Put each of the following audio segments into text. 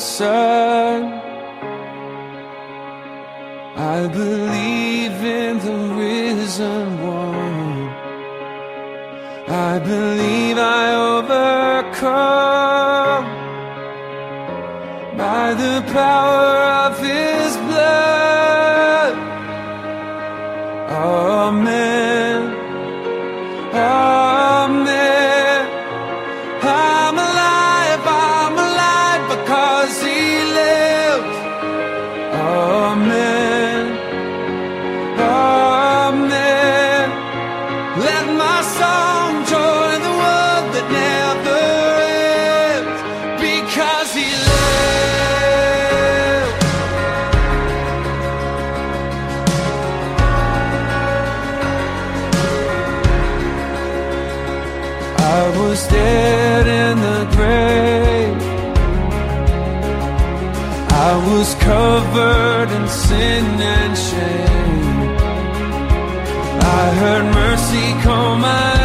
Son. I believe in the risen one. I believe I overcome by the power I was dead in the grave. I was covered in sin and shame. I heard mercy call my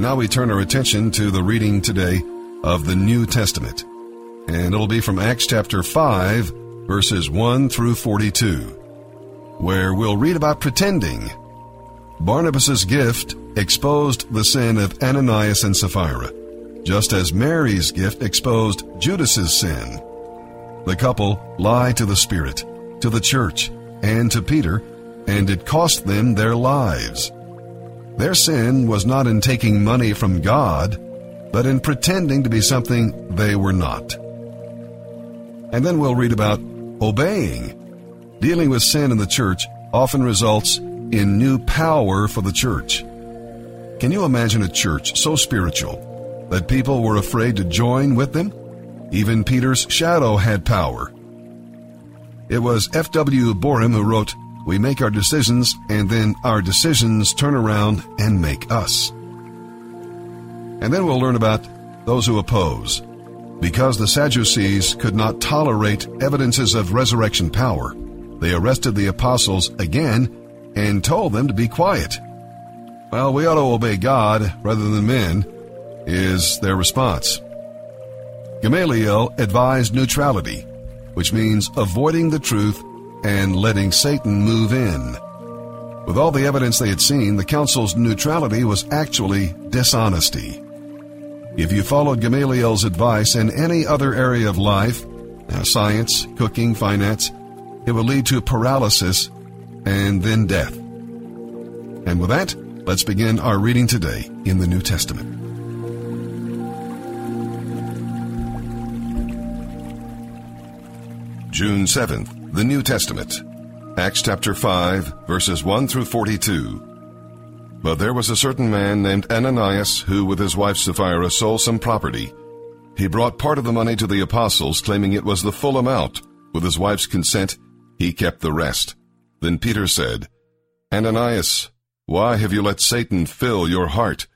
And now we turn our attention to the reading today of the New Testament. And it'll be from Acts chapter 5, verses 1 through 42, where we'll read about pretending. Barnabas' gift exposed the sin of Ananias and Sapphira, just as Mary's gift exposed Judas's sin. The couple lied to the Spirit, to the church, and to Peter, and it cost them their lives. Their sin was not in taking money from God, but in pretending to be something they were not. And then we'll read about obeying. Dealing with sin in the church often results in new power for the church. Can you imagine a church so spiritual that people were afraid to join with them? Even Peter's shadow had power. It was F.W. Boreham who wrote, We make our decisions, and then our decisions turn around and make us. And then we'll learn about those who oppose. Because the Sadducees could not tolerate evidences of resurrection power, they arrested the apostles again and told them to be quiet. Well, we ought to obey God rather than men, is their response. Gamaliel advised neutrality, which means avoiding the truth and letting Satan move in. With all the evidence they had seen, the council's neutrality was actually dishonesty. If you followed Gamaliel's advice in any other area of life, uh, science, cooking, finance, it would lead to paralysis and then death. And with that, let's begin our reading today in the New Testament. June 7th, The New Testament, Acts chapter 5, verses 1 through 42. But there was a certain man named Ananias who, with his wife Sapphira, sold some property. He brought part of the money to the apostles, claiming it was the full amount. With his wife's consent, he kept the rest. Then Peter said, Ananias, why have you let Satan fill your heart?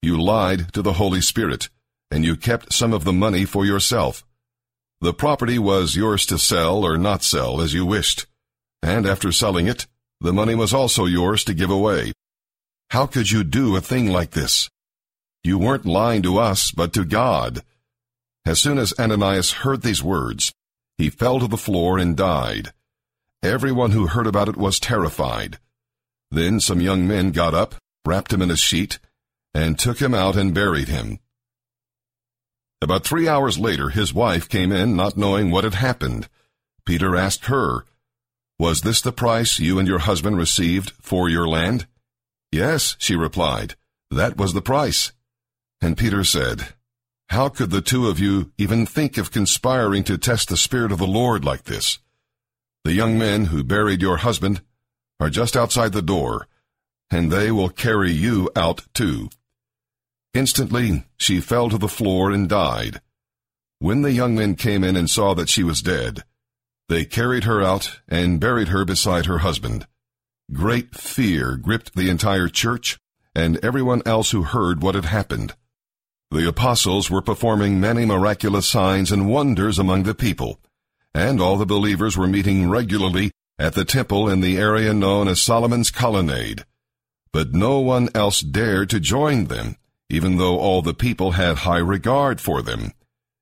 You lied to the Holy Spirit, and you kept some of the money for yourself. The property was yours to sell or not sell as you wished, and after selling it, the money was also yours to give away. How could you do a thing like this? You weren't lying to us, but to God. As soon as Ananias heard these words, he fell to the floor and died. Everyone who heard about it was terrified. Then some young men got up, wrapped him in a sheet, and took him out and buried him. About three hours later, his wife came in not knowing what had happened. Peter asked her, Was this the price you and your husband received for your land? Yes, she replied, that was the price. And Peter said, How could the two of you even think of conspiring to test the Spirit of the Lord like this? The young men who buried your husband are just outside the door, and they will carry you out too. Instantly, she fell to the floor and died. When the young men came in and saw that she was dead, they carried her out and buried her beside her husband. Great fear gripped the entire church and everyone else who heard what had happened. The apostles were performing many miraculous signs and wonders among the people, and all the believers were meeting regularly at the temple in the area known as Solomon's Colonnade. But no one else dared to join them even though all the people had high regard for them.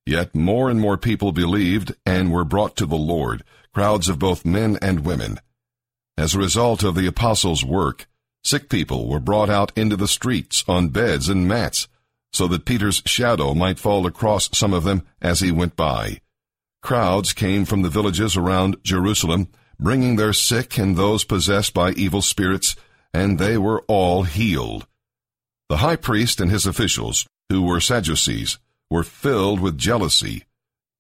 Yet more and more people believed and were brought to the Lord, crowds of both men and women. As a result of the apostles' work, sick people were brought out into the streets on beds and mats, so that Peter's shadow might fall across some of them as he went by. Crowds came from the villages around Jerusalem, bringing their sick and those possessed by evil spirits, and they were all healed. The high priest and his officials, who were Sadducees, were filled with jealousy.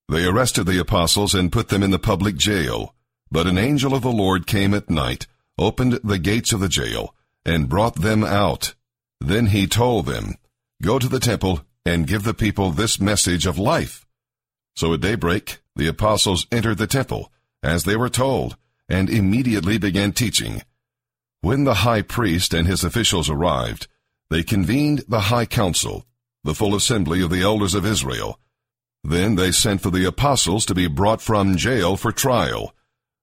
They arrested the apostles and put them in the public jail. But an angel of the Lord came at night, opened the gates of the jail, and brought them out. Then he told them, Go to the temple and give the people this message of life. So at daybreak, the apostles entered the temple, as they were told, and immediately began teaching. When the high priest and his officials arrived, they convened the high council, the full assembly of the elders of Israel. Then they sent for the apostles to be brought from jail for trial.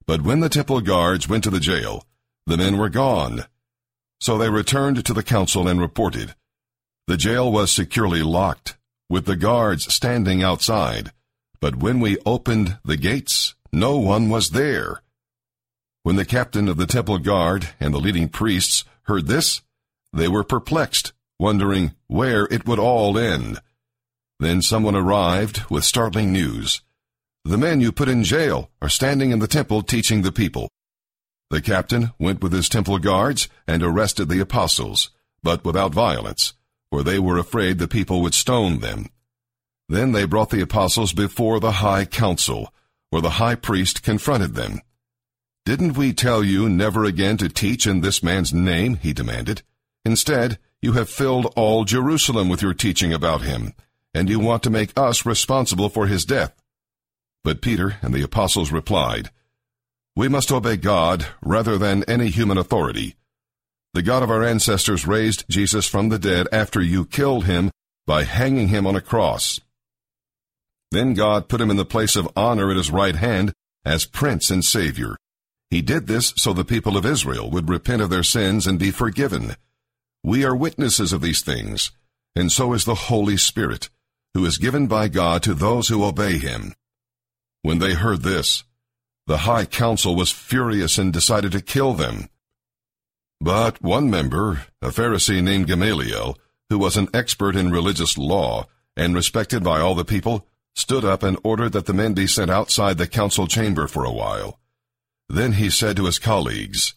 But when the temple guards went to the jail, the men were gone. So they returned to the council and reported. The jail was securely locked, with the guards standing outside. But when we opened the gates, no one was there. When the captain of the temple guard and the leading priests heard this, they were perplexed, wondering where it would all end. Then someone arrived with startling news. The men you put in jail are standing in the temple teaching the people. The captain went with his temple guards and arrested the apostles, but without violence, for they were afraid the people would stone them. Then they brought the apostles before the high council, where the high priest confronted them. Didn't we tell you never again to teach in this man's name? he demanded. Instead, you have filled all Jerusalem with your teaching about him, and you want to make us responsible for his death. But Peter and the apostles replied, We must obey God rather than any human authority. The God of our ancestors raised Jesus from the dead after you killed him by hanging him on a cross. Then God put him in the place of honor at his right hand as Prince and Savior. He did this so the people of Israel would repent of their sins and be forgiven. We are witnesses of these things, and so is the Holy Spirit, who is given by God to those who obey him. When they heard this, the high council was furious and decided to kill them. But one member, a Pharisee named Gamaliel, who was an expert in religious law and respected by all the people, stood up and ordered that the men be sent outside the council chamber for a while. Then he said to his colleagues,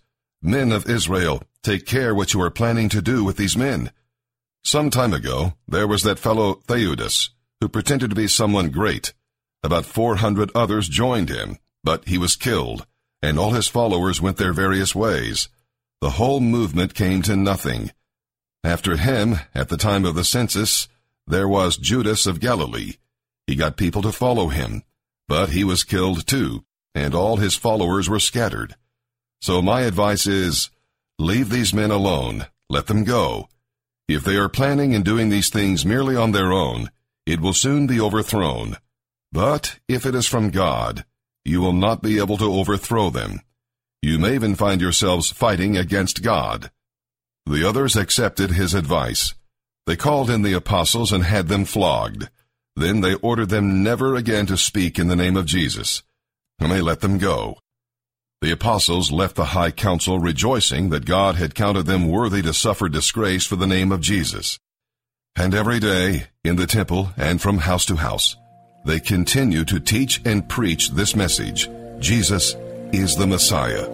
Men of Israel, take care what you are planning to do with these men. Some time ago, there was that fellow Theudas, who pretended to be someone great. About 400 others joined him, but he was killed, and all his followers went their various ways. The whole movement came to nothing. After him, at the time of the census, there was Judas of Galilee. He got people to follow him, but he was killed too, and all his followers were scattered. So my advice is, leave these men alone, let them go. If they are planning and doing these things merely on their own, it will soon be overthrown. But if it is from God, you will not be able to overthrow them. You may even find yourselves fighting against God. The others accepted his advice. They called in the apostles and had them flogged. Then they ordered them never again to speak in the name of Jesus, and they let them go. The apostles left the high council rejoicing that God had counted them worthy to suffer disgrace for the name of Jesus. And every day, in the temple and from house to house, they continue to teach and preach this message Jesus is the Messiah.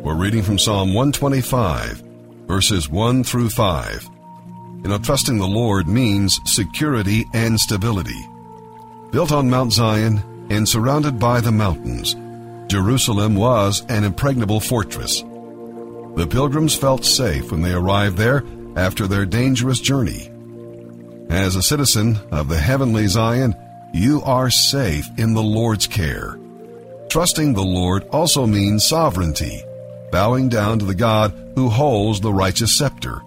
We're reading from Psalm 125, verses 1 through 5. You know, trusting the Lord means security and stability. Built on Mount Zion and surrounded by the mountains, Jerusalem was an impregnable fortress. The pilgrims felt safe when they arrived there after their dangerous journey. As a citizen of the heavenly Zion, you are safe in the Lord's care. Trusting the Lord also means sovereignty, bowing down to the God who holds the righteous scepter.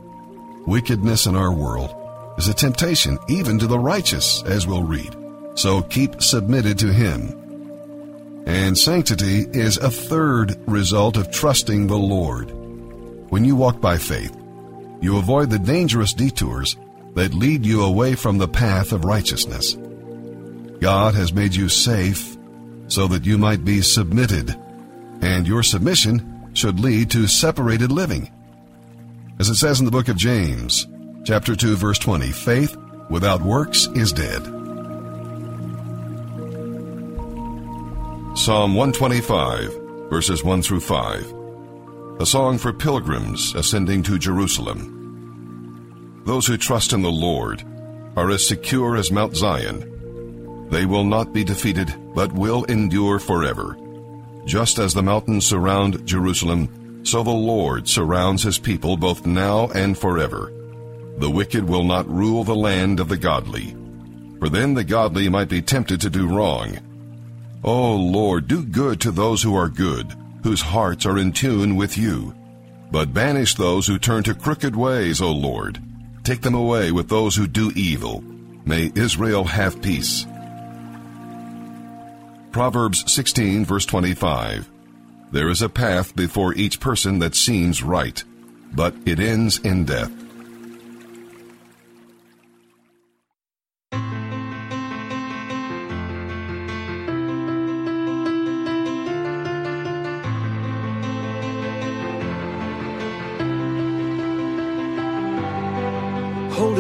Wickedness in our world is a temptation even to the righteous, as we'll read. So keep submitted to Him. And sanctity is a third result of trusting the Lord. When you walk by faith, you avoid the dangerous detours that lead you away from the path of righteousness. God has made you safe so that you might be submitted, and your submission should lead to separated living. As it says in the book of James, chapter 2 verse 20, faith without works is dead. Psalm 125, verses 1 through 5. A song for pilgrims ascending to Jerusalem. Those who trust in the Lord are as secure as Mount Zion. They will not be defeated, but will endure forever. Just as the mountains surround Jerusalem, so the Lord surrounds his people both now and forever. The wicked will not rule the land of the godly, for then the godly might be tempted to do wrong. O Lord, do good to those who are good, whose hearts are in tune with you. But banish those who turn to crooked ways, O Lord. Take them away with those who do evil. May Israel have peace. Proverbs 16, verse 25. There is a path before each person that seems right, but it ends in death.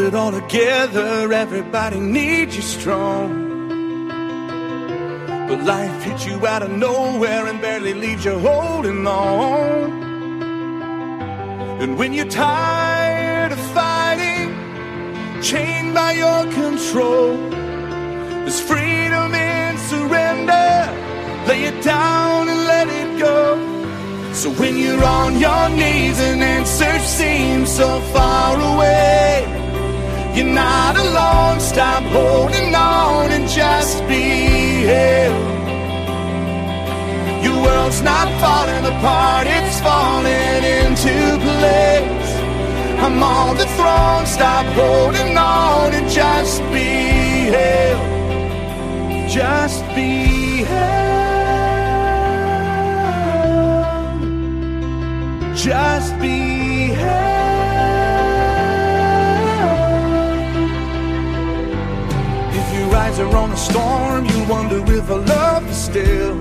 It all together, everybody needs you strong. But life hits you out of nowhere and barely leaves you holding on. And when you're tired of fighting, chained by your control, there's freedom in surrender. Lay it down and let it go. So when you're on your knees and answers seem so far away, you're not alone. Stop holding on and just be held. Your world's not falling apart, it's falling into place. I'm on the throne. Stop holding on and just be held. Just be held. Just be on a storm, you wonder if I love you still.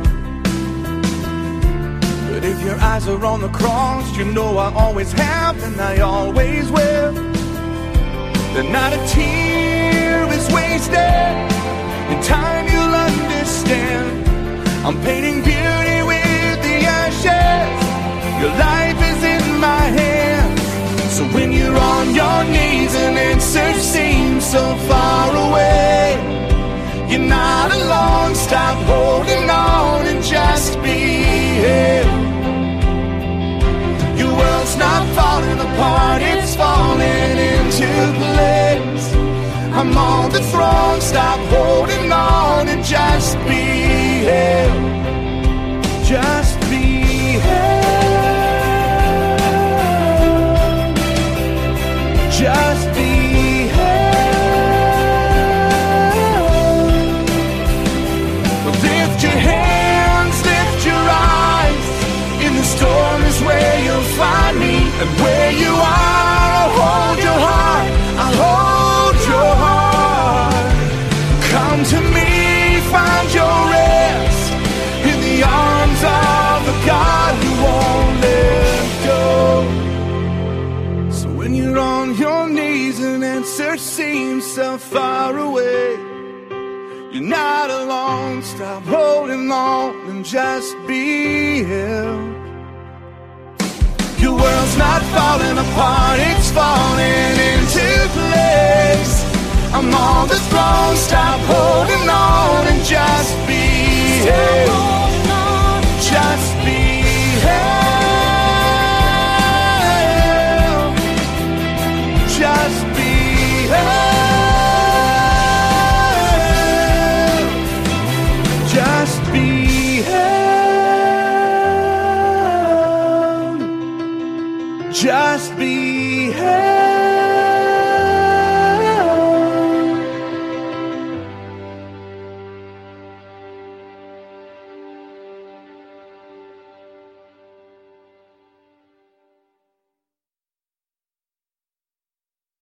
But if your eyes are on the cross, you know I always have and I always will. That not a tear is wasted. In time you'll understand. I'm painting beauty with the ashes. Your life is in my hands. So when you're on your knees and answers seem so far away, You're not alone. Stop holding on and just be here. Your world's not falling apart, it's falling into place. I'm on the throne. Stop holding on and just be here. Just And where you are, I'll hold your heart. I'll hold your heart. Come to me, find your rest in the arms of the God who won't let go. So when you're on your knees and answer seems so far away. You're not alone. Stop holding on and just be held. World's not falling apart, it's falling into place. I'm on the throne. Stop holding on and just be